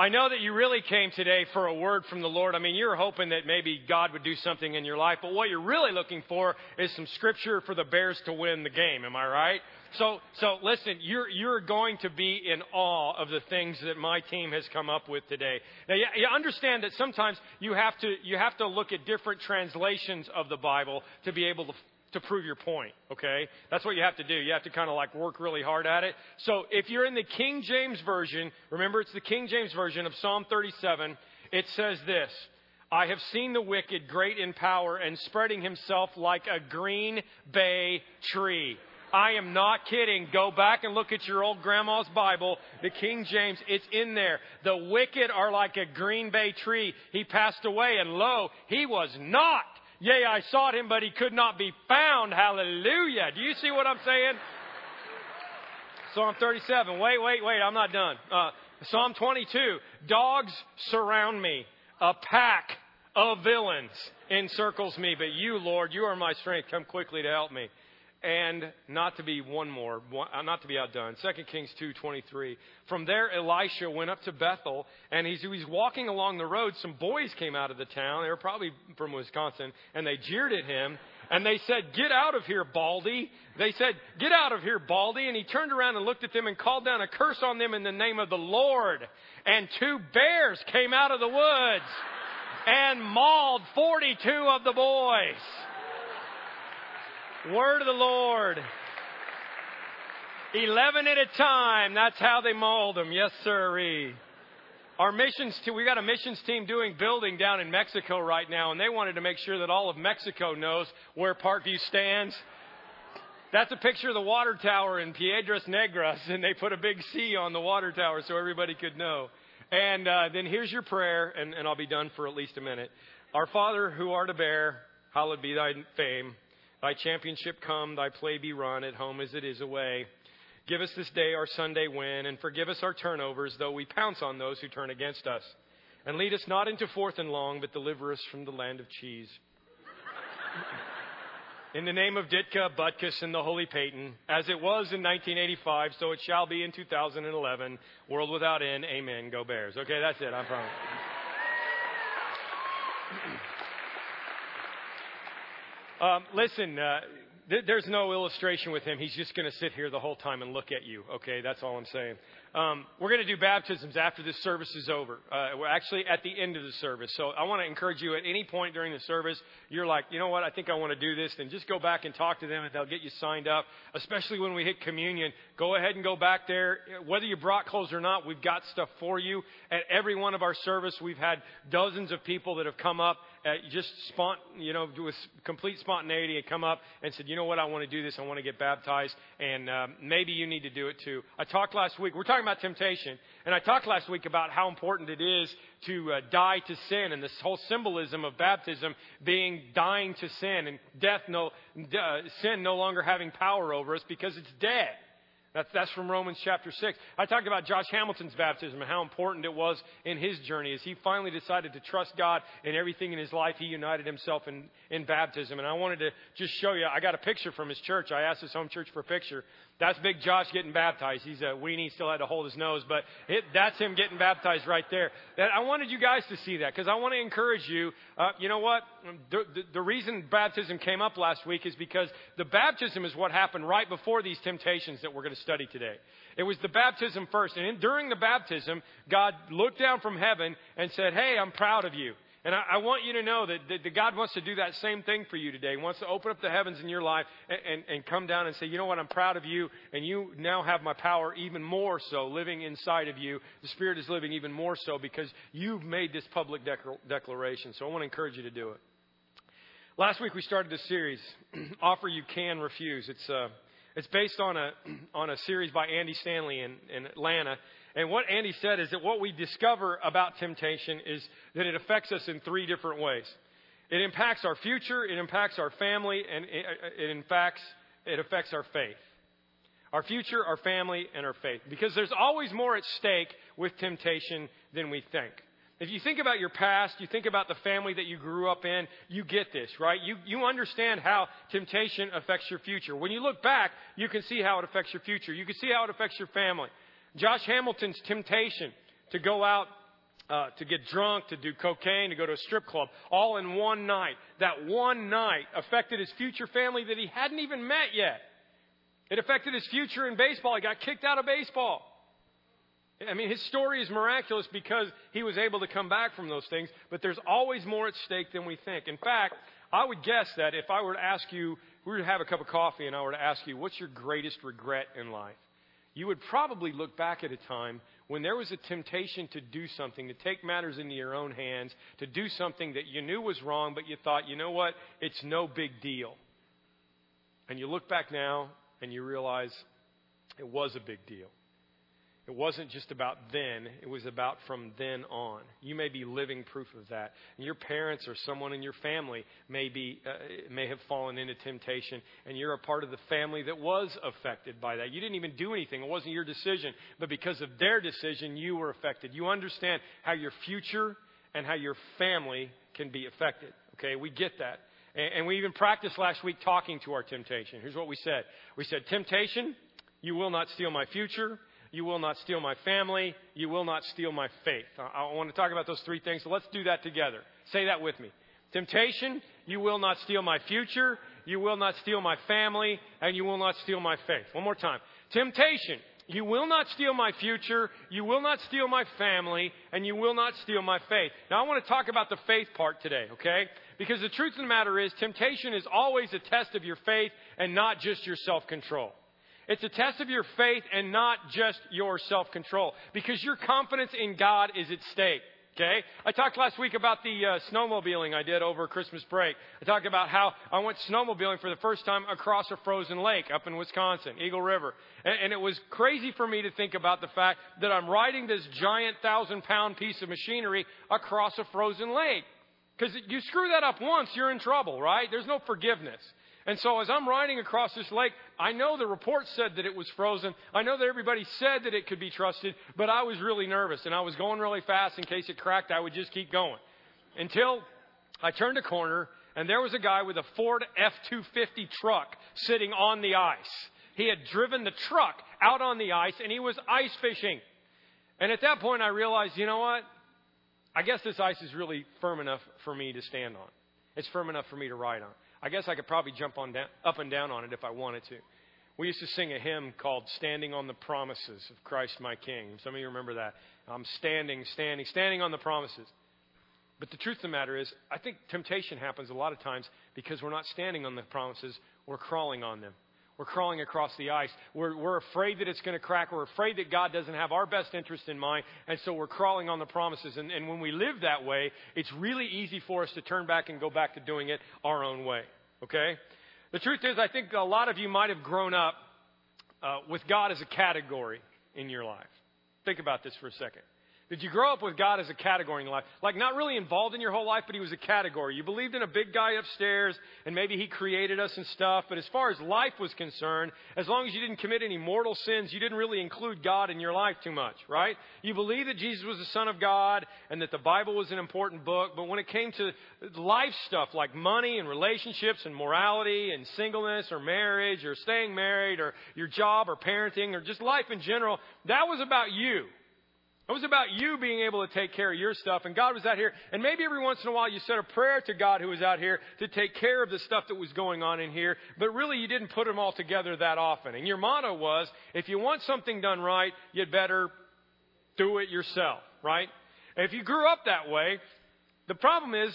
I know that you really came today for a word from the Lord. I mean, you're hoping that maybe God would do something in your life, but what you're really looking for is some scripture for the Bears to win the game. Am I right? So, so listen, you're, you're going to be in awe of the things that my team has come up with today. Now, you, you understand that sometimes you have to, you have to look at different translations of the Bible to be able to to prove your point, okay? That's what you have to do. You have to kind of like work really hard at it. So if you're in the King James Version, remember it's the King James Version of Psalm 37, it says this I have seen the wicked great in power and spreading himself like a green bay tree. I am not kidding. Go back and look at your old grandma's Bible, the King James. It's in there. The wicked are like a green bay tree. He passed away, and lo, he was not Yea, I sought him, but he could not be found. Hallelujah. Do you see what I'm saying? Psalm 37. Wait, wait, wait. I'm not done. Uh, Psalm 22. Dogs surround me. A pack of villains encircles me. But you, Lord, you are my strength. Come quickly to help me and not to be one more, uh, not to be outdone. 2 Kings 2:23. From there, Elisha went up to Bethel, and he's, he's walking along the road. Some boys came out of the town. They were probably from Wisconsin, and they jeered at him. And they said, Get out of here, Baldy. They said, Get out of here, Baldy. And he turned around and looked at them and called down a curse on them in the name of the Lord. And two bears came out of the woods and mauled 42 of the boys. Word of the Lord. Eleven at a time. That's how they mold them. Yes, sirree. Our missions team, we got a missions team doing building down in Mexico right now, and they wanted to make sure that all of Mexico knows where Parkview stands. That's a picture of the water tower in Piedras Negras, and they put a big C on the water tower so everybody could know. And uh, then here's your prayer, and, and I'll be done for at least a minute. Our Father who art a bear, hallowed be thy fame. Thy championship come, thy play be run, at home as it is away. Give us this day our Sunday win, and forgive us our turnovers, though we pounce on those who turn against us. And lead us not into fourth and long, but deliver us from the land of cheese. in the name of Ditka, Butkus, and the Holy Payton, as it was in 1985, so it shall be in 2011. World without end. Amen. Go Bears. Okay, that's it. I promise. Um, listen, uh, th- there's no illustration with him. He's just going to sit here the whole time and look at you. Okay, that's all I'm saying. Um, we're going to do baptisms after this service is over. Uh, we're actually at the end of the service. So I want to encourage you at any point during the service, you're like, you know what, I think I want to do this, then just go back and talk to them and they'll get you signed up. Especially when we hit communion, go ahead and go back there. Whether you brought clothes or not, we've got stuff for you. At every one of our service, we've had dozens of people that have come up uh, just spont, you know, with complete spontaneity and come up and said, you know what, I want to do this. I want to get baptized. And um, maybe you need to do it too. I talked last week. We're talking about temptation. And I talked last week about how important it is to uh, die to sin and this whole symbolism of baptism being dying to sin and death no, uh, sin no longer having power over us because it's dead. That's, that's from Romans chapter 6. I talked about Josh Hamilton's baptism and how important it was in his journey. As he finally decided to trust God in everything in his life, he united himself in, in baptism. And I wanted to just show you, I got a picture from his church. I asked his home church for a picture. That's Big Josh getting baptized. He's a weenie, still had to hold his nose, but it, that's him getting baptized right there. That, I wanted you guys to see that because I want to encourage you. Uh, you know what? The, the, the reason baptism came up last week is because the baptism is what happened right before these temptations that we're going to study today. It was the baptism first. And in, during the baptism, God looked down from heaven and said, Hey, I'm proud of you. And I, I want you to know that, that, that, God wants to do that same thing for you today. He wants to open up the heavens in your life and, and, and come down and say, you know what, I'm proud of you, and you now have my power even more so living inside of you. The Spirit is living even more so because you've made this public declaration. So I want to encourage you to do it. Last week we started this series, Offer You Can Refuse. It's, uh, it's based on a, on a series by Andy Stanley in, in Atlanta. And what Andy said is that what we discover about temptation is that it affects us in three different ways. It impacts our future, it impacts our family, and it, it it affects our faith. Our future, our family, and our faith. Because there's always more at stake with temptation than we think. If you think about your past, you think about the family that you grew up in, you get this, right? You, you understand how temptation affects your future. When you look back, you can see how it affects your future. You can see how it affects your family. Josh Hamilton's temptation to go out uh, to get drunk, to do cocaine, to go to a strip club, all in one night. That one night affected his future family that he hadn't even met yet. It affected his future in baseball. He got kicked out of baseball. I mean, his story is miraculous because he was able to come back from those things, but there's always more at stake than we think. In fact, I would guess that if I were to ask you, we were to have a cup of coffee and I were to ask you, what's your greatest regret in life? You would probably look back at a time when there was a temptation to do something, to take matters into your own hands, to do something that you knew was wrong, but you thought, you know what? It's no big deal. And you look back now and you realize it was a big deal. It wasn't just about then, it was about from then on. You may be living proof of that. And your parents or someone in your family may, be, uh, may have fallen into temptation, and you're a part of the family that was affected by that. You didn't even do anything, it wasn't your decision, but because of their decision, you were affected. You understand how your future and how your family can be affected. Okay, we get that. And, and we even practiced last week talking to our temptation. Here's what we said We said, Temptation, you will not steal my future. You will not steal my family. You will not steal my faith. I, I want to talk about those three things, so let's do that together. Say that with me. Temptation, you will not steal my future. You will not steal my family. And you will not steal my faith. One more time. Temptation, you will not steal my future. You will not steal my family. And you will not steal my faith. Now, I want to talk about the faith part today, okay? Because the truth of the matter is, temptation is always a test of your faith and not just your self control. It's a test of your faith and not just your self control because your confidence in God is at stake. Okay? I talked last week about the uh, snowmobiling I did over Christmas break. I talked about how I went snowmobiling for the first time across a frozen lake up in Wisconsin, Eagle River. And, and it was crazy for me to think about the fact that I'm riding this giant thousand pound piece of machinery across a frozen lake. Because you screw that up once, you're in trouble, right? There's no forgiveness. And so as I'm riding across this lake, I know the report said that it was frozen. I know that everybody said that it could be trusted, but I was really nervous and I was going really fast in case it cracked. I would just keep going until I turned a corner and there was a guy with a Ford F-250 truck sitting on the ice. He had driven the truck out on the ice and he was ice fishing. And at that point I realized, you know what? I guess this ice is really firm enough for me to stand on. It's firm enough for me to ride on. I guess I could probably jump on down, up and down on it if I wanted to. We used to sing a hymn called Standing on the Promises of Christ my King. Some of you remember that. I'm standing, standing, standing on the promises. But the truth of the matter is, I think temptation happens a lot of times because we're not standing on the promises, we're crawling on them. We're crawling across the ice. We're, we're afraid that it's going to crack. We're afraid that God doesn't have our best interest in mind. And so we're crawling on the promises. And, and when we live that way, it's really easy for us to turn back and go back to doing it our own way. Okay? The truth is, I think a lot of you might have grown up uh, with God as a category in your life. Think about this for a second. Did you grow up with God as a category in your life? Like not really involved in your whole life, but He was a category. You believed in a big guy upstairs, and maybe He created us and stuff, but as far as life was concerned, as long as you didn't commit any mortal sins, you didn't really include God in your life too much, right? You believed that Jesus was the Son of God and that the Bible was an important book, but when it came to life stuff like money and relationships and morality and singleness or marriage or staying married or your job or parenting or just life in general, that was about you. It was about you being able to take care of your stuff, and God was out here. And maybe every once in a while you said a prayer to God who was out here to take care of the stuff that was going on in here, but really you didn't put them all together that often. And your motto was, if you want something done right, you'd better do it yourself, right? And if you grew up that way, the problem is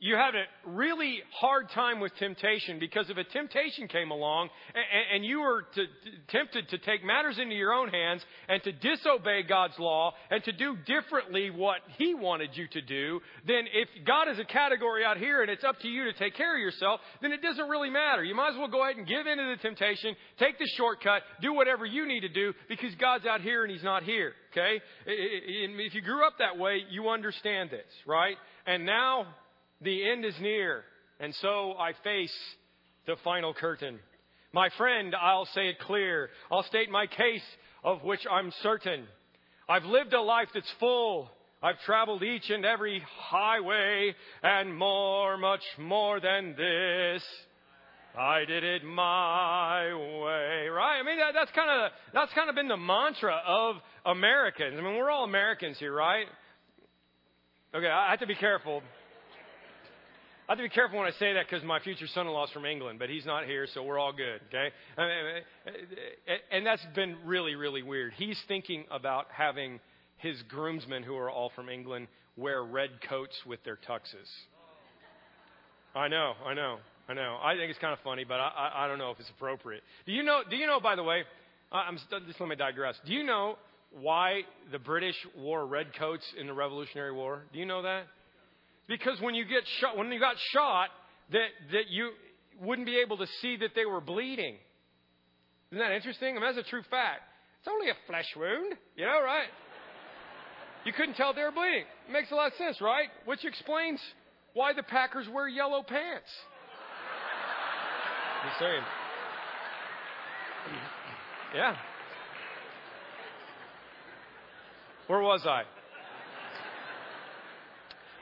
you have a really hard time with temptation because if a temptation came along and, and you were to, tempted to take matters into your own hands and to disobey God's law and to do differently what He wanted you to do, then if God is a category out here and it's up to you to take care of yourself, then it doesn't really matter. You might as well go ahead and give in to the temptation, take the shortcut, do whatever you need to do because God's out here and He's not here. Okay? If you grew up that way, you understand this, right? And now the end is near, and so I face the final curtain. My friend, I'll say it clear. I'll state my case of which I'm certain. I've lived a life that's full. I've traveled each and every highway and more, much more than this. I did it my way, right? I mean, that, that's kind of that's kind of been the mantra of Americans. I mean, we're all Americans here, right? Okay, I have to be careful. I have to be careful when I say that because my future son-in-law is from England, but he's not here, so we're all good. Okay, and that's been really, really weird. He's thinking about having his groomsmen, who are all from England, wear red coats with their tuxes. I know, I know, I know. I think it's kind of funny, but I, I, I don't know if it's appropriate. Do you know? Do you know? By the way, I'm just let me digress. Do you know why the British wore red coats in the Revolutionary War? Do you know that? Because when you get shot, when you got shot, that that you wouldn't be able to see that they were bleeding. Isn't that interesting? I mean, that's a true fact. It's only a flesh wound, you know, right? You couldn't tell they were bleeding. It makes a lot of sense, right? Which explains why the Packers wear yellow pants. Just saying. Yeah. Where was I?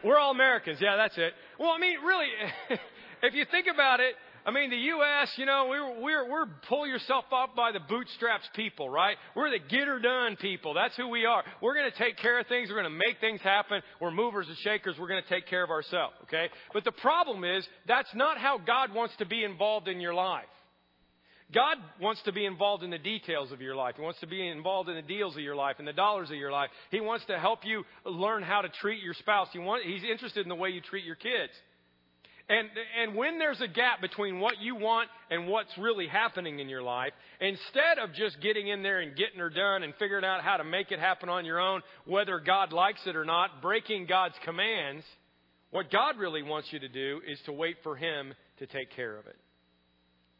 We're all Americans. Yeah, that's it. Well, I mean, really, if you think about it, I mean, the U.S., you know, we're, we're, we're pull yourself up by the bootstraps people, right? We're the get her done people. That's who we are. We're going to take care of things. We're going to make things happen. We're movers and shakers. We're going to take care of ourselves, okay? But the problem is, that's not how God wants to be involved in your life. God wants to be involved in the details of your life. He wants to be involved in the deals of your life and the dollars of your life. He wants to help you learn how to treat your spouse. He want, he's interested in the way you treat your kids. And, and when there's a gap between what you want and what's really happening in your life, instead of just getting in there and getting her done and figuring out how to make it happen on your own, whether God likes it or not, breaking God's commands, what God really wants you to do is to wait for Him to take care of it.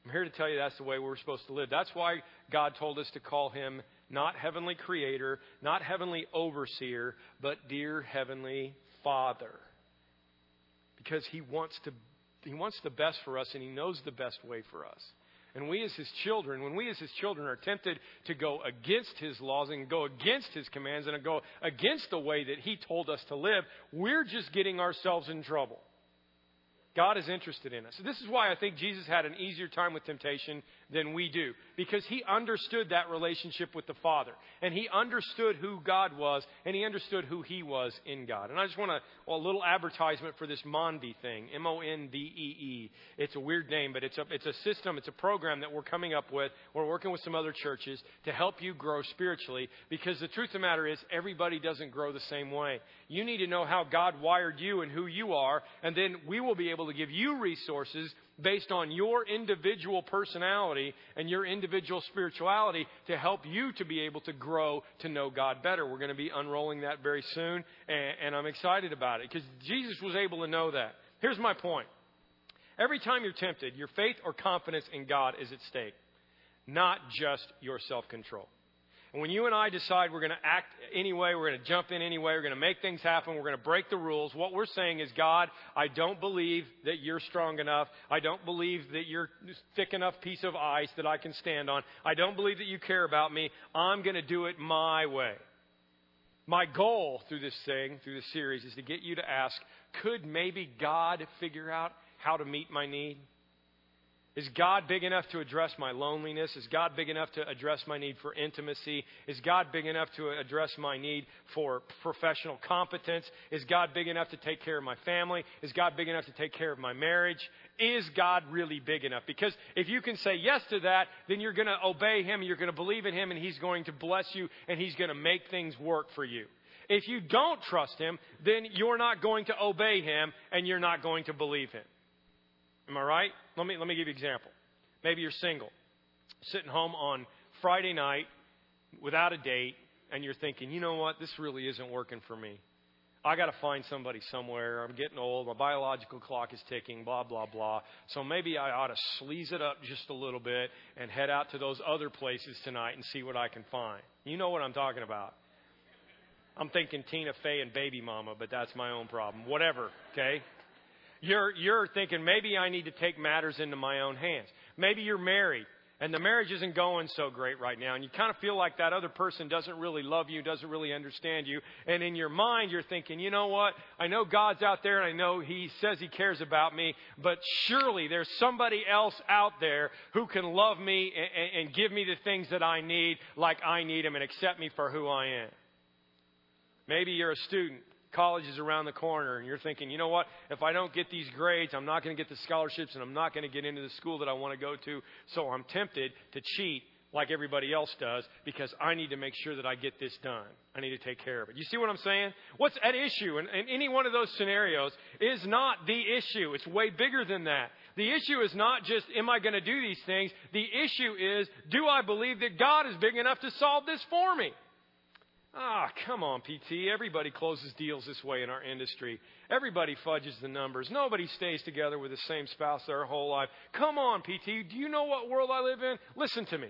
I'm here to tell you that's the way we're supposed to live. That's why God told us to call him not heavenly creator, not heavenly overseer, but dear heavenly father. Because he wants to he wants the best for us and he knows the best way for us. And we as his children, when we as his children are tempted to go against his laws and go against his commands and go against the way that he told us to live, we're just getting ourselves in trouble. God is interested in us. So this is why I think Jesus had an easier time with temptation than we do. Because he understood that relationship with the Father. And he understood who God was. And he understood who he was in God. And I just want a little advertisement for this Mondee thing. M-O-N-D-E-E. It's a weird name, but it's a, it's a system, it's a program that we're coming up with. We're working with some other churches to help you grow spiritually. Because the truth of the matter is, everybody doesn't grow the same way. You need to know how God wired you and who you are. And then we will be able to give you resources based on your individual personality and your individual spirituality to help you to be able to grow to know God better. We're going to be unrolling that very soon, and, and I'm excited about it because Jesus was able to know that. Here's my point. Every time you're tempted, your faith or confidence in God is at stake, not just your self control. When you and I decide we're going to act anyway, we're going to jump in anyway, we're going to make things happen, we're going to break the rules, what we're saying is, God, I don't believe that you're strong enough. I don't believe that you're thick enough piece of ice that I can stand on. I don't believe that you care about me. I'm going to do it my way. My goal through this thing, through this series, is to get you to ask, could maybe God figure out how to meet my need? Is God big enough to address my loneliness? Is God big enough to address my need for intimacy? Is God big enough to address my need for professional competence? Is God big enough to take care of my family? Is God big enough to take care of my marriage? Is God really big enough? Because if you can say yes to that, then you're going to obey Him, you're going to believe in Him, and He's going to bless you, and He's going to make things work for you. If you don't trust Him, then you're not going to obey Him, and you're not going to believe Him. Am I right? Let me, let me give you an example. Maybe you're single, sitting home on Friday night without a date, and you're thinking, you know what, this really isn't working for me. I got to find somebody somewhere. I'm getting old. My biological clock is ticking, blah, blah, blah. So maybe I ought to sleaze it up just a little bit and head out to those other places tonight and see what I can find. You know what I'm talking about. I'm thinking Tina Fey and Baby Mama, but that's my own problem. Whatever, okay? You're, you're thinking maybe I need to take matters into my own hands. Maybe you're married and the marriage isn't going so great right now and you kind of feel like that other person doesn't really love you, doesn't really understand you. And in your mind, you're thinking, you know what? I know God's out there and I know He says He cares about me, but surely there's somebody else out there who can love me and, and give me the things that I need like I need them and accept me for who I am. Maybe you're a student college is around the corner and you're thinking, you know what, if I don't get these grades, I'm not going to get the scholarships and I'm not going to get into the school that I want to go to. So I'm tempted to cheat like everybody else does because I need to make sure that I get this done. I need to take care of it. You see what I'm saying? What's at issue in, in any one of those scenarios is not the issue. It's way bigger than that. The issue is not just, am I going to do these things? The issue is, do I believe that God is big enough to solve this for me? Ah, come on, PT. Everybody closes deals this way in our industry. Everybody fudges the numbers. Nobody stays together with the same spouse their whole life. Come on, PT. Do you know what world I live in? Listen to me.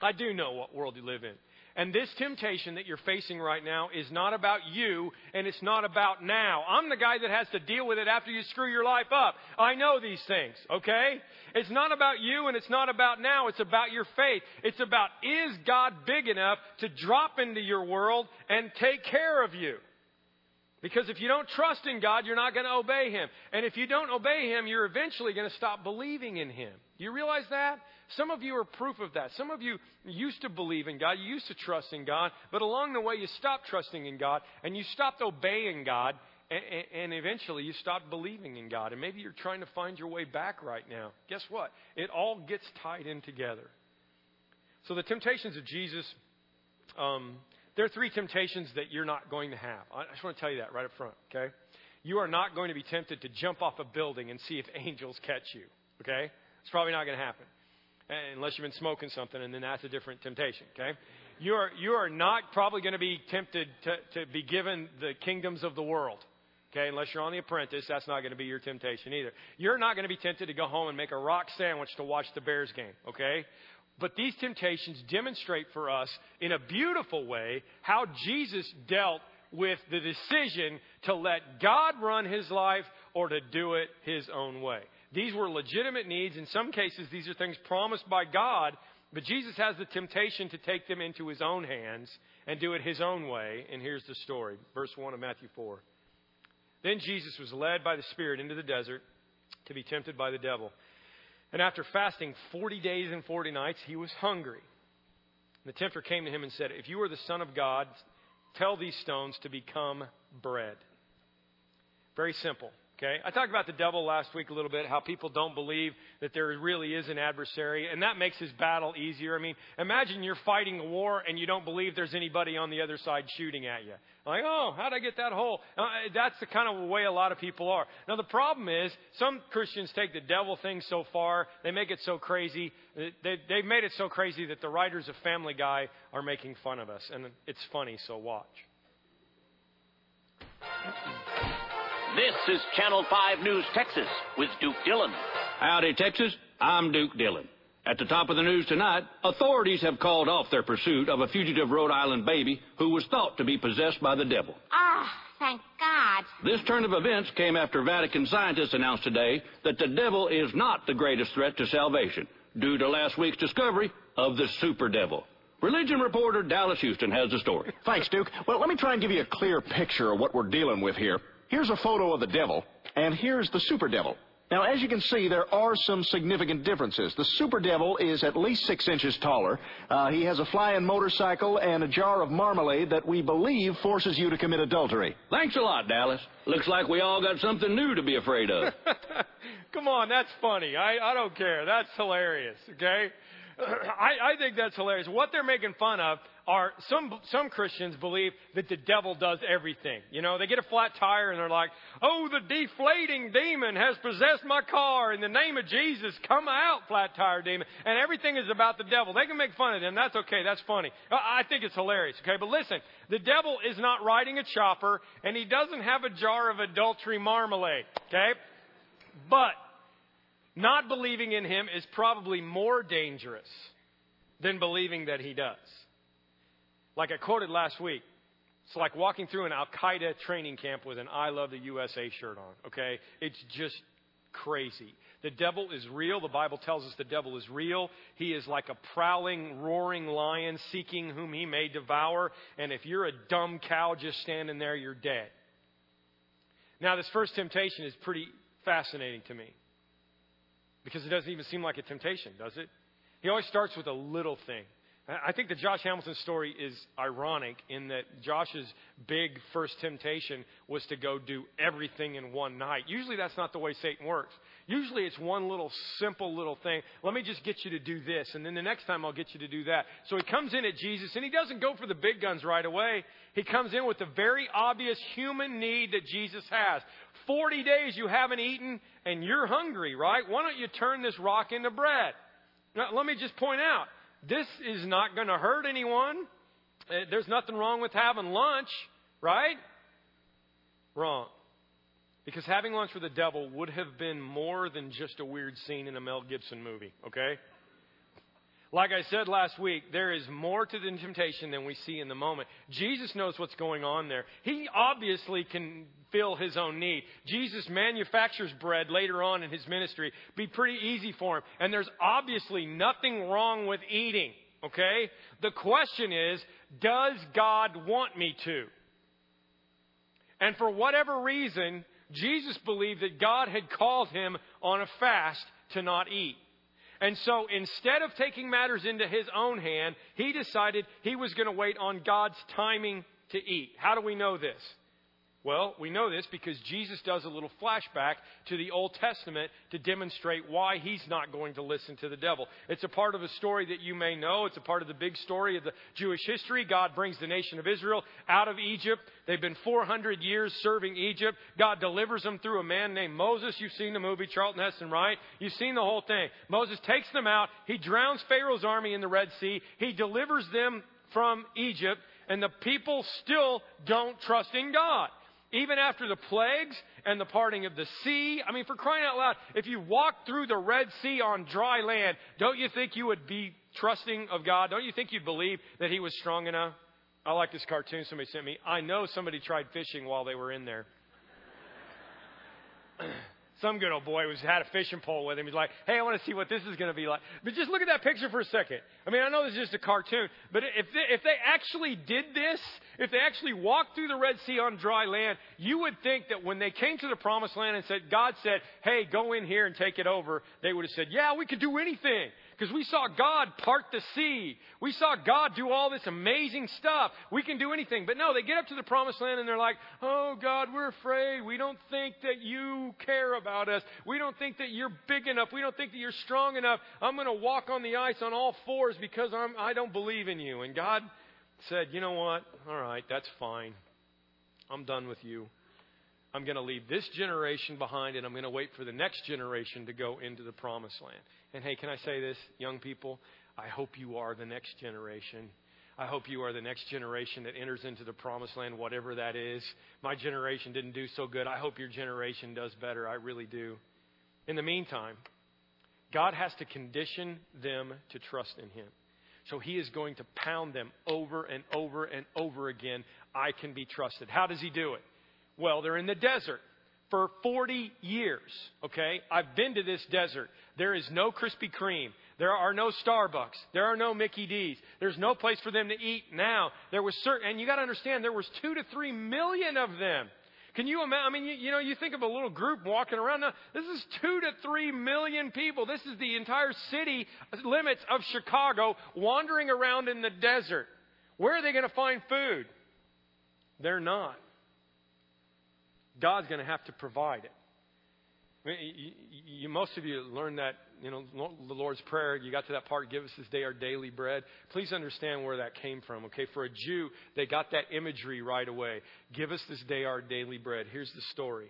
I do know what world you live in. And this temptation that you're facing right now is not about you and it's not about now. I'm the guy that has to deal with it after you screw your life up. I know these things, okay? It's not about you and it's not about now. It's about your faith. It's about is God big enough to drop into your world and take care of you? Because if you don't trust in God, you're not going to obey Him. And if you don't obey Him, you're eventually going to stop believing in Him. Do you realize that? Some of you are proof of that. Some of you used to believe in God, you used to trust in God, but along the way you stopped trusting in God and you stopped obeying God, and, and eventually you stopped believing in God. And maybe you're trying to find your way back right now. Guess what? It all gets tied in together. So the temptations of Jesus, um, there are three temptations that you're not going to have. I just want to tell you that right up front, okay? You are not going to be tempted to jump off a building and see if angels catch you, okay? It's probably not going to happen eh, unless you've been smoking something, and then that's a different temptation, okay? You are, you are not probably going to be tempted to, to be given the kingdoms of the world. Okay, unless you're on The Apprentice, that's not going to be your temptation either. You're not going to be tempted to go home and make a rock sandwich to watch the Bears game, okay? But these temptations demonstrate for us in a beautiful way how Jesus dealt with the decision to let God run his life or to do it his own way. These were legitimate needs. In some cases, these are things promised by God, but Jesus has the temptation to take them into his own hands and do it his own way. And here's the story verse 1 of Matthew 4. Then Jesus was led by the Spirit into the desert to be tempted by the devil. And after fasting 40 days and 40 nights, he was hungry. The tempter came to him and said, If you are the Son of God, tell these stones to become bread. Very simple. Okay? I talked about the devil last week a little bit, how people don't believe that there really is an adversary, and that makes his battle easier. I mean, imagine you're fighting a war and you don't believe there's anybody on the other side shooting at you. Like, oh, how'd I get that hole? Uh, that's the kind of way a lot of people are. Now, the problem is, some Christians take the devil thing so far, they make it so crazy, they, they've made it so crazy that the writers of Family Guy are making fun of us, and it's funny, so watch. This is Channel 5 News Texas with Duke Dillon. Howdy, Texas. I'm Duke Dillon. At the top of the news tonight, authorities have called off their pursuit of a fugitive Rhode Island baby who was thought to be possessed by the devil. Ah, thank God. This turn of events came after Vatican scientists announced today that the devil is not the greatest threat to salvation due to last week's discovery of the super devil. Religion reporter Dallas Houston has the story. Thanks, Duke. Well, let me try and give you a clear picture of what we're dealing with here. Here's a photo of the devil, and here's the super devil. Now, as you can see, there are some significant differences. The super devil is at least six inches taller. Uh, he has a flying motorcycle and a jar of marmalade that we believe forces you to commit adultery. Thanks a lot, Dallas. Looks like we all got something new to be afraid of. Come on, that's funny. I, I don't care. That's hilarious, okay? I, I think that's hilarious. What they're making fun of are some some Christians believe that the devil does everything. You know, they get a flat tire and they're like, "Oh, the deflating demon has possessed my car in the name of Jesus. Come out, flat tire demon." And everything is about the devil. They can make fun of them. That's okay. That's funny. I think it's hilarious. Okay, but listen, the devil is not riding a chopper and he doesn't have a jar of adultery marmalade. Okay, but not believing in him is probably more dangerous than believing that he does. Like I quoted last week, it's like walking through an Al Qaeda training camp with an I Love the USA shirt on, okay? It's just crazy. The devil is real. The Bible tells us the devil is real. He is like a prowling, roaring lion seeking whom he may devour. And if you're a dumb cow just standing there, you're dead. Now, this first temptation is pretty fascinating to me because it doesn't even seem like a temptation, does it? He always starts with a little thing. I think the Josh Hamilton story is ironic in that Josh's big first temptation was to go do everything in one night. Usually that's not the way Satan works. Usually it's one little simple little thing. Let me just get you to do this, and then the next time I'll get you to do that. So he comes in at Jesus, and he doesn't go for the big guns right away. He comes in with the very obvious human need that Jesus has. 40 days you haven't eaten, and you're hungry, right? Why don't you turn this rock into bread? Now, let me just point out this is not going to hurt anyone. Uh, there's nothing wrong with having lunch, right? Wrong. Because having lunch with the devil would have been more than just a weird scene in a Mel Gibson movie, okay? Like I said last week, there is more to the temptation than we see in the moment. Jesus knows what's going on there. He obviously can fill his own need. Jesus manufactures bread later on in his ministry. Be pretty easy for him. And there's obviously nothing wrong with eating, okay? The question is, does God want me to? And for whatever reason, Jesus believed that God had called him on a fast to not eat. And so instead of taking matters into his own hand, he decided he was going to wait on God's timing to eat. How do we know this? Well, we know this because Jesus does a little flashback to the Old Testament to demonstrate why he's not going to listen to the devil. It's a part of a story that you may know. It's a part of the big story of the Jewish history. God brings the nation of Israel out of Egypt. They've been 400 years serving Egypt. God delivers them through a man named Moses. You've seen the movie, Charlton Heston, right? You've seen the whole thing. Moses takes them out. He drowns Pharaoh's army in the Red Sea. He delivers them from Egypt. And the people still don't trust in God. Even after the plagues and the parting of the sea. I mean, for crying out loud, if you walked through the Red Sea on dry land, don't you think you would be trusting of God? Don't you think you'd believe that He was strong enough? I like this cartoon somebody sent me. I know somebody tried fishing while they were in there. Some good old boy was had a fishing pole with him. He's like, "Hey, I want to see what this is going to be like." But just look at that picture for a second. I mean, I know this is just a cartoon, but if they, if they actually did this, if they actually walked through the Red Sea on dry land, you would think that when they came to the Promised Land and said, "God said, "Hey, go in here and take it over," they would have said, "Yeah, we could do anything." Because we saw God part the sea. We saw God do all this amazing stuff. We can do anything. But no, they get up to the promised land and they're like, Oh God, we're afraid. We don't think that you care about us. We don't think that you're big enough. We don't think that you're strong enough. I'm going to walk on the ice on all fours because I'm, I don't believe in you. And God said, You know what? All right, that's fine. I'm done with you. I'm going to leave this generation behind and I'm going to wait for the next generation to go into the promised land. And hey, can I say this, young people? I hope you are the next generation. I hope you are the next generation that enters into the promised land, whatever that is. My generation didn't do so good. I hope your generation does better. I really do. In the meantime, God has to condition them to trust in Him. So He is going to pound them over and over and over again. I can be trusted. How does He do it? Well, they're in the desert for 40 years. Okay? I've been to this desert. There is no Krispy Kreme. There are no Starbucks. There are no Mickey D's. There's no place for them to eat now. There was certain, and you got to understand, there was two to three million of them. Can you imagine? I mean, you, you, know, you think of a little group walking around. Now, this is two to three million people. This is the entire city limits of Chicago wandering around in the desert. Where are they going to find food? They're not. God's going to have to provide it. I mean, you, you, most of you learned that, you know, the Lord's Prayer. You got to that part, give us this day our daily bread. Please understand where that came from, okay? For a Jew, they got that imagery right away. Give us this day our daily bread. Here's the story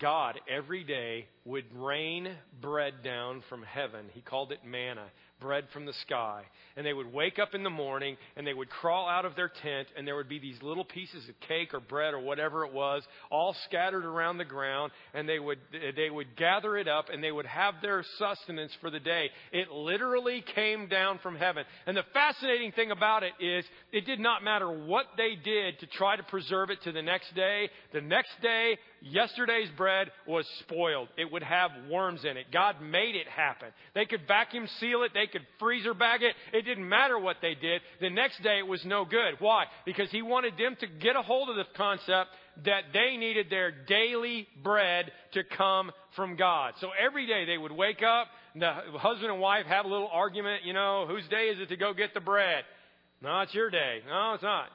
God, every day, would rain bread down from heaven. He called it manna bread from the sky. And they would wake up in the morning and they would crawl out of their tent and there would be these little pieces of cake or bread or whatever it was all scattered around the ground and they would they would gather it up and they would have their sustenance for the day. It literally came down from heaven. And the fascinating thing about it is it did not matter what they did to try to preserve it to the next day. The next day, yesterday's bread was spoiled. It would have worms in it. God made it happen. They could vacuum seal it. They could freezer bag it. It didn't matter what they did. The next day it was no good. Why? Because he wanted them to get a hold of the concept that they needed their daily bread to come from God. So every day they would wake up, the husband and wife have a little argument, you know, whose day is it to go get the bread? No, it's your day. No, it's not.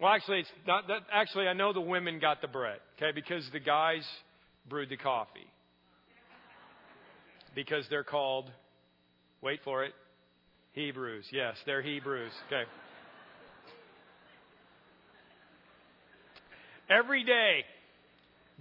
Well, actually, it's not that. Actually, I know the women got the bread, okay, because the guys brewed the coffee. Because they're called, wait for it, Hebrews. Yes, they're Hebrews. Okay. Every day,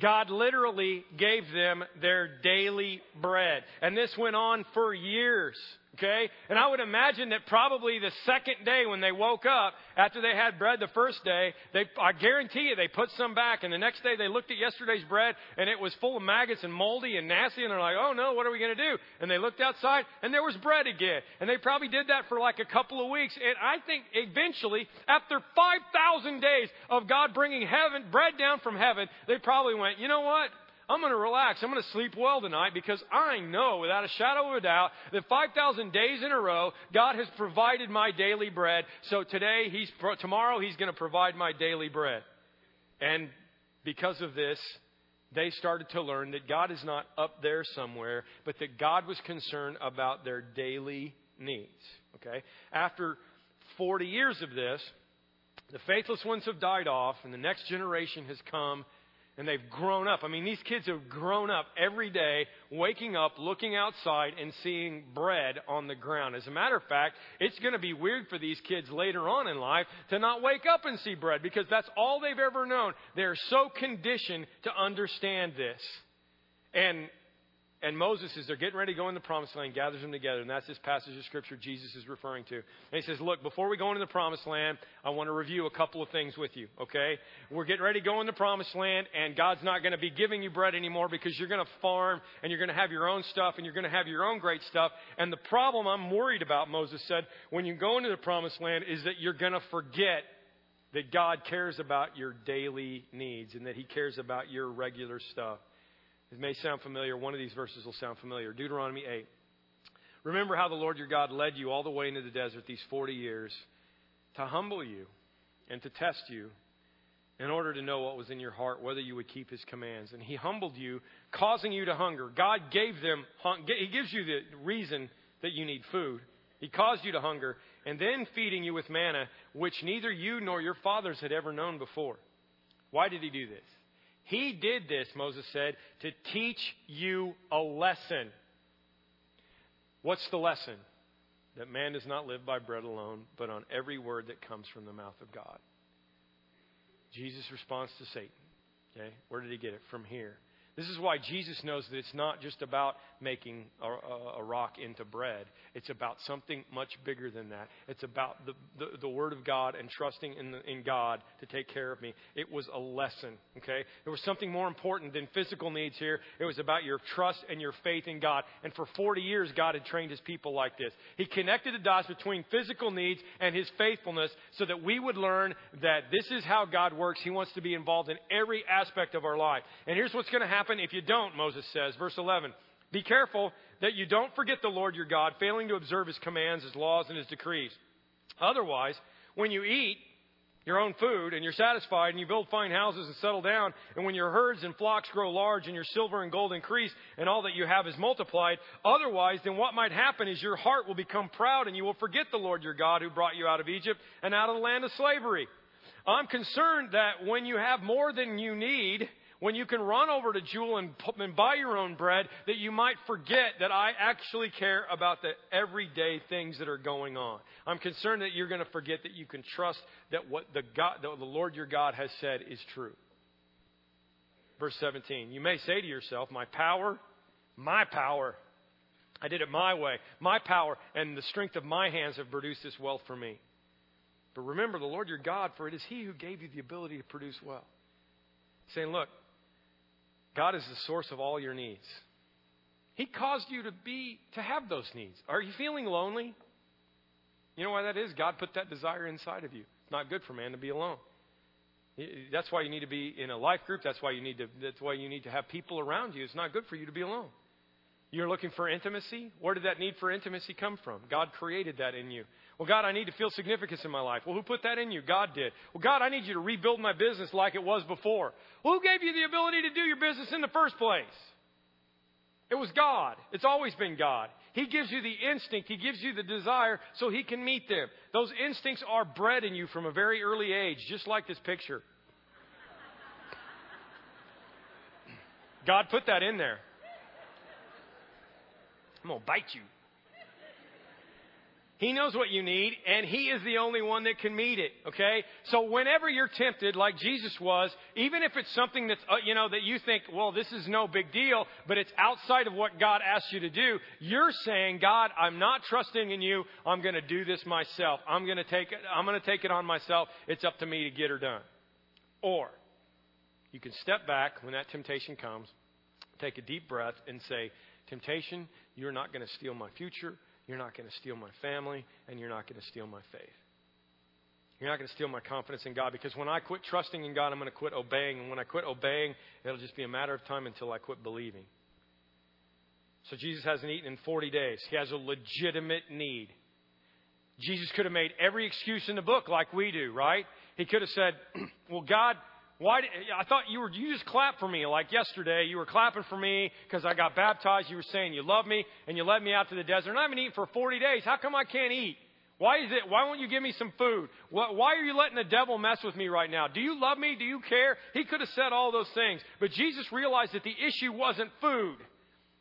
God literally gave them their daily bread. And this went on for years. Okay? And I would imagine that probably the second day when they woke up, after they had bread the first day, they, I guarantee you they put some back. And the next day they looked at yesterday's bread and it was full of maggots and moldy and nasty. And they're like, oh no, what are we going to do? And they looked outside and there was bread again. And they probably did that for like a couple of weeks. And I think eventually, after 5,000 days of God bringing heaven, bread down from heaven, they probably went, you know what? I'm going to relax. I'm going to sleep well tonight because I know without a shadow of a doubt that 5,000 days in a row, God has provided my daily bread. So today, he's, tomorrow, He's going to provide my daily bread. And because of this, they started to learn that God is not up there somewhere, but that God was concerned about their daily needs. Okay? After 40 years of this, the faithless ones have died off, and the next generation has come and they've grown up. I mean, these kids have grown up every day, waking up, looking outside, and seeing bread on the ground. As a matter of fact, it's going to be weird for these kids later on in life to not wake up and see bread because that's all they've ever known. They're so conditioned to understand this. And and Moses, as they're getting ready to go in the promised land, gathers them together. And that's this passage of scripture Jesus is referring to. And he says, Look, before we go into the promised land, I want to review a couple of things with you, okay? We're getting ready to go in the promised land, and God's not going to be giving you bread anymore because you're going to farm and you're going to have your own stuff and you're going to have your own great stuff. And the problem I'm worried about, Moses said, when you go into the promised land is that you're going to forget that God cares about your daily needs and that He cares about your regular stuff. It may sound familiar. One of these verses will sound familiar. Deuteronomy 8. Remember how the Lord your God led you all the way into the desert these 40 years to humble you and to test you in order to know what was in your heart, whether you would keep his commands. And he humbled you, causing you to hunger. God gave them, he gives you the reason that you need food. He caused you to hunger, and then feeding you with manna, which neither you nor your fathers had ever known before. Why did he do this? He did this, Moses said, to teach you a lesson. What's the lesson? That man does not live by bread alone, but on every word that comes from the mouth of God. Jesus' response to Satan. Okay? Where did he get it? From here. This is why Jesus knows that it's not just about making a, a, rock into bread. It's about something much bigger than that. It's about the, the, the Word of God and trusting in, the, in God to take care of me. It was a lesson, okay? There was something more important than physical needs here. It was about your trust and your faith in God. And for 40 years, God had trained His people like this. He connected the dots between physical needs and His faithfulness so that we would learn that this is how God works. He wants to be involved in every aspect of our life. And here's what's going to happen happen if you don't, Moses says. Verse 11. Be careful that you don't forget the Lord your God, failing to observe his commands, his laws, and his decrees. Otherwise, when you eat your own food and you're satisfied and you build fine houses and settle down, and when your herds and flocks grow large and your silver and gold increase and all that you have is multiplied, otherwise, then what might happen is your heart will become proud and you will forget the Lord your God who brought you out of Egypt and out of the land of slavery. I'm concerned that when you have more than you need, when you can run over to Jewel and, and buy your own bread, that you might forget that I actually care about the everyday things that are going on. I'm concerned that you're going to forget that you can trust that what the, God, the Lord your God has said is true. Verse 17. You may say to yourself, My power, my power. I did it my way. My power and the strength of my hands have produced this wealth for me. But remember the Lord your God, for it is He who gave you the ability to produce wealth. Saying, Look, God is the source of all your needs. He caused you to be to have those needs. Are you feeling lonely? You know why that is? God put that desire inside of you. It's not good for man to be alone. That's why you need to be in a life group. That's why you need to that's why you need to have people around you. It's not good for you to be alone. You're looking for intimacy? Where did that need for intimacy come from? God created that in you. Well, God, I need to feel significance in my life. Well, who put that in you? God did. Well, God, I need you to rebuild my business like it was before. Well, who gave you the ability to do your business in the first place? It was God. It's always been God. He gives you the instinct, He gives you the desire so He can meet them. Those instincts are bred in you from a very early age, just like this picture. God put that in there. I'm going to bite you. He knows what you need, and He is the only one that can meet it, okay? So whenever you're tempted, like Jesus was, even if it's something that's, uh, you know, that you think, well, this is no big deal, but it's outside of what God asked you to do, you're saying, God, I'm not trusting in you. I'm going to do this myself. I'm to take it, I'm to take it on myself. It's up to me to get her done. Or, you can step back when that temptation comes, take a deep breath, and say, Temptation, you're not going to steal my future. You're not going to steal my family, and you're not going to steal my faith. You're not going to steal my confidence in God because when I quit trusting in God, I'm going to quit obeying. And when I quit obeying, it'll just be a matter of time until I quit believing. So Jesus hasn't eaten in 40 days. He has a legitimate need. Jesus could have made every excuse in the book like we do, right? He could have said, Well, God, why? Did, I thought you were. You just clapped for me like yesterday. You were clapping for me because I got baptized. You were saying you love me and you led me out to the desert. And I haven't eaten for 40 days. How come I can't eat? Why is it? Why won't you give me some food? Why are you letting the devil mess with me right now? Do you love me? Do you care? He could have said all those things, but Jesus realized that the issue wasn't food.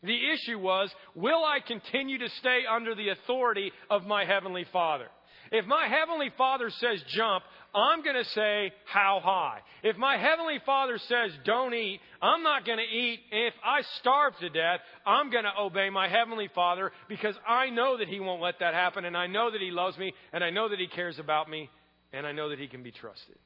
The issue was, will I continue to stay under the authority of my heavenly Father? If my Heavenly Father says jump, I'm going to say how high. If my Heavenly Father says don't eat, I'm not going to eat. If I starve to death, I'm going to obey my Heavenly Father because I know that He won't let that happen and I know that He loves me and I know that He cares about me and I know that He can be trusted.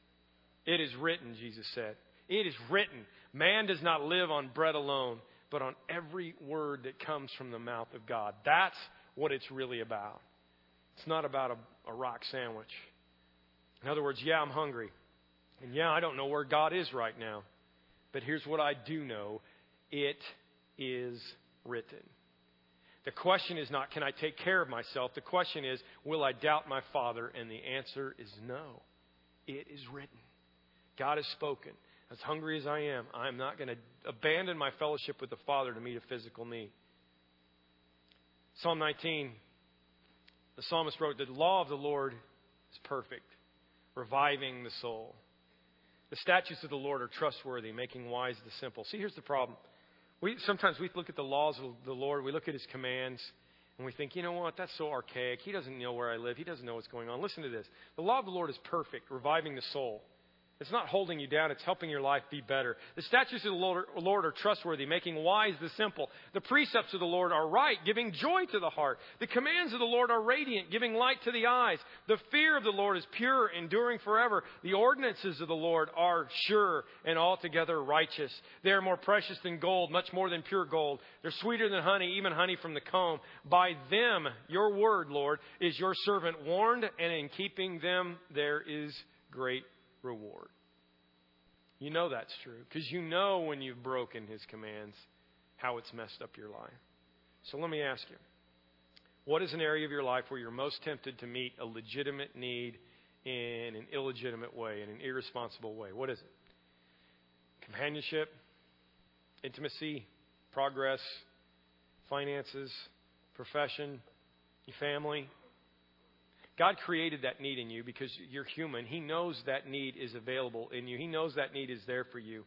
It is written, Jesus said. It is written. Man does not live on bread alone, but on every word that comes from the mouth of God. That's what it's really about. It's not about a, a rock sandwich. In other words, yeah, I'm hungry. And yeah, I don't know where God is right now. But here's what I do know it is written. The question is not, can I take care of myself? The question is, will I doubt my Father? And the answer is no. It is written. God has spoken. As hungry as I am, I'm not going to abandon my fellowship with the Father to meet a physical need. Psalm 19 the psalmist wrote, The law of the Lord is perfect, reviving the soul. The statutes of the Lord are trustworthy, making wise the simple. See, here's the problem. We, sometimes we look at the laws of the Lord, we look at his commands, and we think, you know what, that's so archaic. He doesn't know where I live, he doesn't know what's going on. Listen to this. The law of the Lord is perfect, reviving the soul. It's not holding you down, it's helping your life be better. The statutes of the Lord, are trustworthy, making wise the simple. The precepts of the Lord are right, giving joy to the heart. The commands of the Lord are radiant, giving light to the eyes. The fear of the Lord is pure, enduring forever. The ordinances of the Lord are sure and altogether righteous. They are more precious than gold, much more than pure gold. They're sweeter than honey, even honey from the comb. By them, your word, Lord, is your servant warned, and in keeping them there is great reward. You know that's true because you know when you've broken his commands how it's messed up your life. So let me ask you what is an area of your life where you're most tempted to meet a legitimate need in an illegitimate way, in an irresponsible way? What is it? Companionship, intimacy, progress, finances, profession, your family, God created that need in you because you're human. He knows that need is available in you. He knows that need is there for you.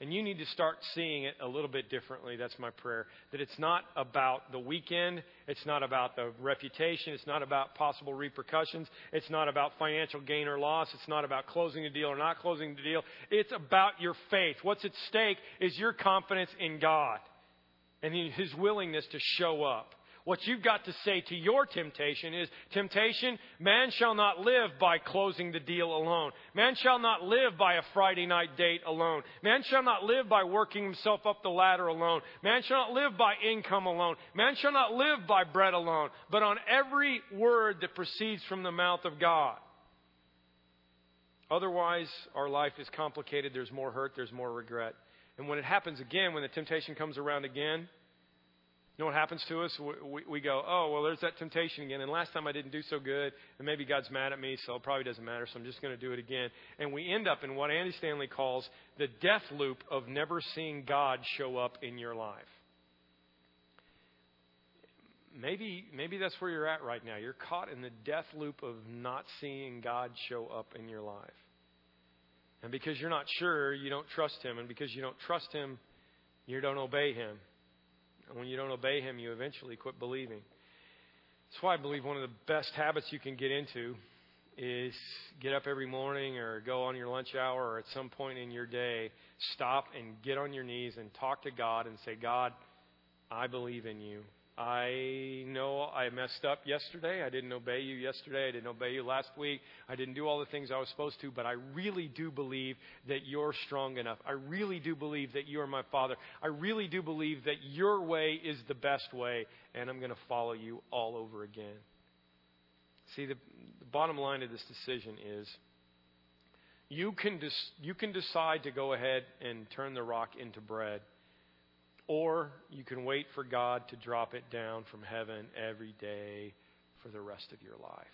And you need to start seeing it a little bit differently. That's my prayer. That it's not about the weekend. It's not about the reputation. It's not about possible repercussions. It's not about financial gain or loss. It's not about closing the deal or not closing the deal. It's about your faith. What's at stake is your confidence in God and His willingness to show up. What you've got to say to your temptation is temptation, man shall not live by closing the deal alone. Man shall not live by a Friday night date alone. Man shall not live by working himself up the ladder alone. Man shall not live by income alone. Man shall not live by bread alone, but on every word that proceeds from the mouth of God. Otherwise, our life is complicated. There's more hurt, there's more regret. And when it happens again, when the temptation comes around again, you know what happens to us? We, we, go, oh, well, there's that temptation again. And last time I didn't do so good, and maybe God's mad at me, so it probably doesn't matter, so I'm just going to do it again. And we end up in what Andy Stanley calls the death loop of never seeing God show up in your life. maybe maybe that's where you're at right now. You're caught in the death loop of not seeing God show up in your life. And because you're not sure, you don't trust him, and because you don't trust him, you don't obey him. And when you don't obey him, you eventually quit believing. That's why I believe one of the best habits you can get into is get up every morning or go on your lunch hour or at some point in your day, stop and get on your knees and talk to God and say, God, I believe in you. I know I messed up yesterday. I didn't obey you yesterday. I didn't obey you last week. I didn't do all the things I was supposed to, but I really do believe that you're strong enough. I really do believe that you're my Father. I really do believe that your way is the best way, and I'm going to follow you all over again. See, the, the bottom line of this decision is you can, dis- you can decide to go ahead and turn the rock into bread or you can wait for God to drop it down from heaven every day for the rest of your life.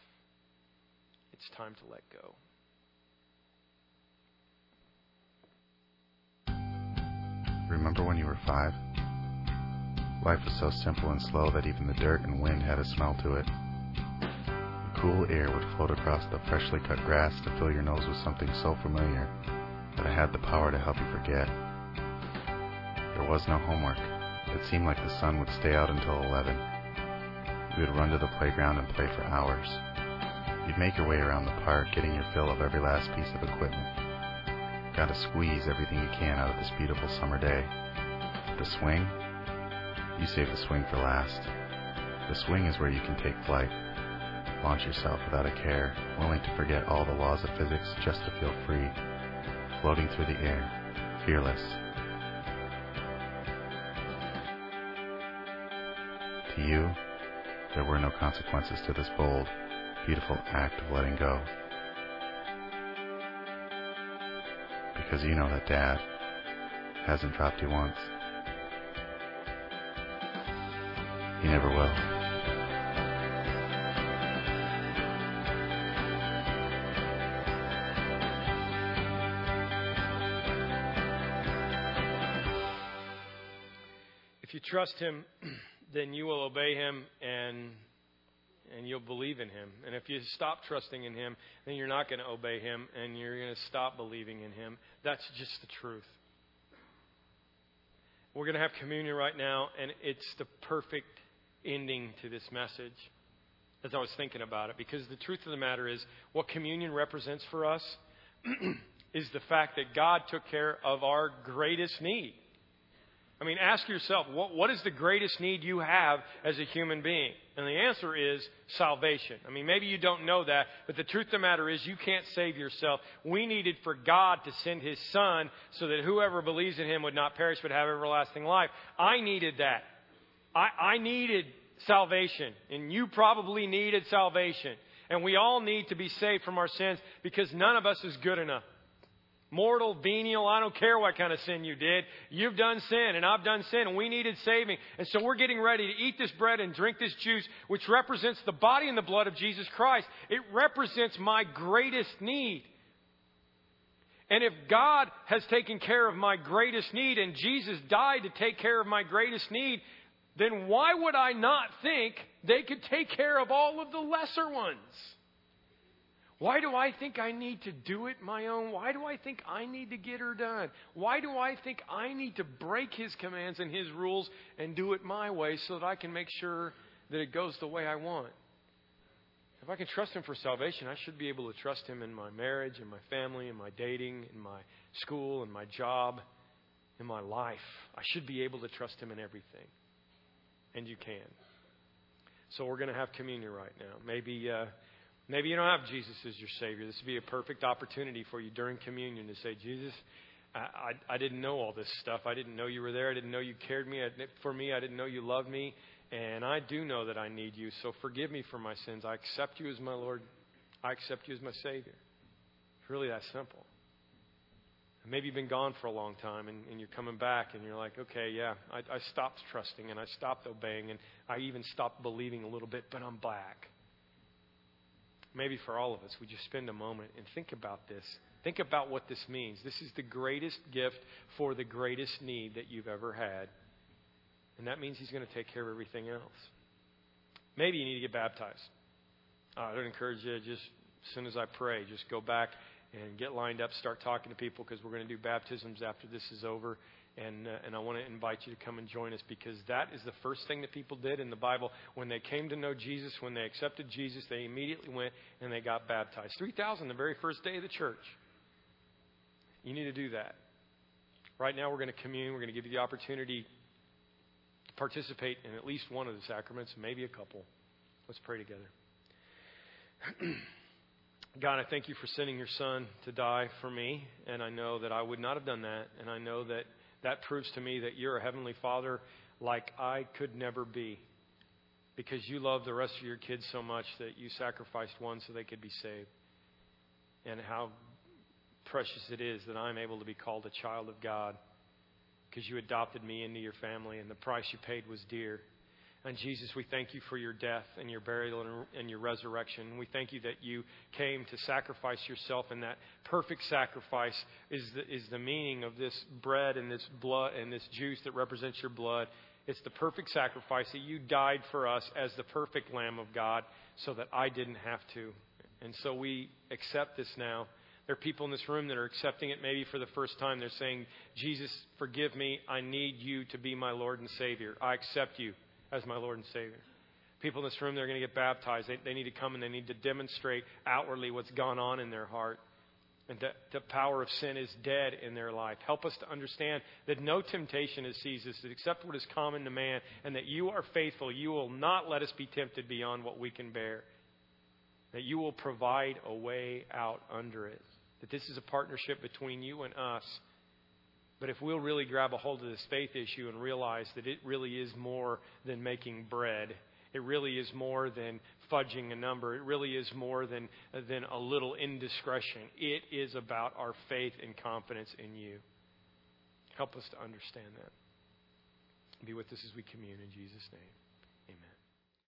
It's time to let go. Remember when you were five? Life was so simple and slow that even the dirt and wind had a smell to it. The cool air would float across the freshly cut grass to fill your nose with something so familiar that it had the power to help you forget. There was no homework. It seemed like the sun would stay out until 11. We would run to the playground and play for hours. You'd make your way around the park, getting your fill of every last piece of equipment. Gotta squeeze everything you can out of this beautiful summer day. The swing? You save the swing for last. The swing is where you can take flight. Launch yourself without a care, willing to forget all the laws of physics just to feel free. Floating through the air, fearless, To you, there were no consequences to this bold, beautiful act of letting go. Because you know that Dad hasn't dropped you once. He never will. If you trust Him, then you will obey him and and you'll believe in him. And if you stop trusting in him, then you're not going to obey him and you're going to stop believing in him. That's just the truth. We're going to have communion right now, and it's the perfect ending to this message as I was thinking about it. Because the truth of the matter is, what communion represents for us is the fact that God took care of our greatest need. I mean, ask yourself, what, what is the greatest need you have as a human being? And the answer is salvation. I mean, maybe you don't know that, but the truth of the matter is you can't save yourself. We needed for God to send His Son so that whoever believes in Him would not perish but have everlasting life. I needed that. I, I needed salvation, and you probably needed salvation. And we all need to be saved from our sins because none of us is good enough mortal, venial, I don't care what kind of sin you did. You've done sin and I've done sin and we needed saving. And so we're getting ready to eat this bread and drink this juice, which represents the body and the blood of Jesus Christ. It represents my greatest need. And if God has taken care of my greatest need and Jesus died to take care of my greatest need, then why would I not think they could take care of all of the lesser ones? Why do I think I need to do it my own? Why do I think I need to get her done? Why do I think I need to break his commands and his rules and do it my way so that I can make sure that it goes the way I want? If I can trust him for salvation, I should be able to trust him in my marriage, in my family, in my dating, in my school, in my job, in my life. I should be able to trust him in everything. And you can. So we're going to have communion right now. Maybe. Uh, Maybe you don't have Jesus as your Savior. This would be a perfect opportunity for you during communion to say, Jesus, I, I, I didn't know all this stuff. I didn't know you were there. I didn't know you cared me uh, for me. I didn't know you loved me. And I do know that I need you. So forgive me for my sins. I accept you as my Lord. I accept you as my Savior. It's really that simple. Maybe you've been gone for a long time and, and you're coming back and you're like, okay, yeah, I, I stopped trusting and I stopped obeying and I even stopped believing a little bit, but I'm back maybe for all of us, would you spend a moment and think about this? Think about what this means. This is the greatest gift for the greatest need that you've ever had. And that means He's going to take care of everything else. Maybe you need to get baptized. Uh, I would encourage you just as soon as I pray, just go back and get lined up, start talking to people because we're going to do baptisms after this is over. And, uh, and I want to invite you to come and join us because that is the first thing that people did in the Bible. When they came to know Jesus, when they accepted Jesus, they immediately went and they got baptized. 3,000 the very first day of the church. You need to do that. Right now, we're going to commune. We're going to give you the opportunity to participate in at least one of the sacraments, maybe a couple. Let's pray together. God, I thank you for sending your son to die for me, and I know that I would not have done that, and I know that that proves to me that you're a heavenly father like I could never be. Because you love the rest of your kids so much that you sacrificed one so they could be saved. And how precious it is that I'm able to be called a child of God because you adopted me into your family and the price you paid was dear. And Jesus, we thank you for your death and your burial and your resurrection. We thank you that you came to sacrifice yourself, and that perfect sacrifice is the, is the meaning of this bread and this blood and this juice that represents your blood. It's the perfect sacrifice that you died for us as the perfect Lamb of God so that I didn't have to. And so we accept this now. There are people in this room that are accepting it maybe for the first time. They're saying, Jesus, forgive me. I need you to be my Lord and Savior. I accept you as my Lord and Savior. People in this room, they're going to get baptized. They, they need to come and they need to demonstrate outwardly what's gone on in their heart. And that the power of sin is dead in their life. Help us to understand that no temptation has seized us except what is common to man, and that you are faithful. You will not let us be tempted beyond what we can bear. That you will provide a way out under it. That this is a partnership between you and us but if we'll really grab a hold of this faith issue and realize that it really is more than making bread, it really is more than fudging a number, it really is more than, than a little indiscretion. It is about our faith and confidence in you. Help us to understand that. Be with us as we commune in Jesus' name.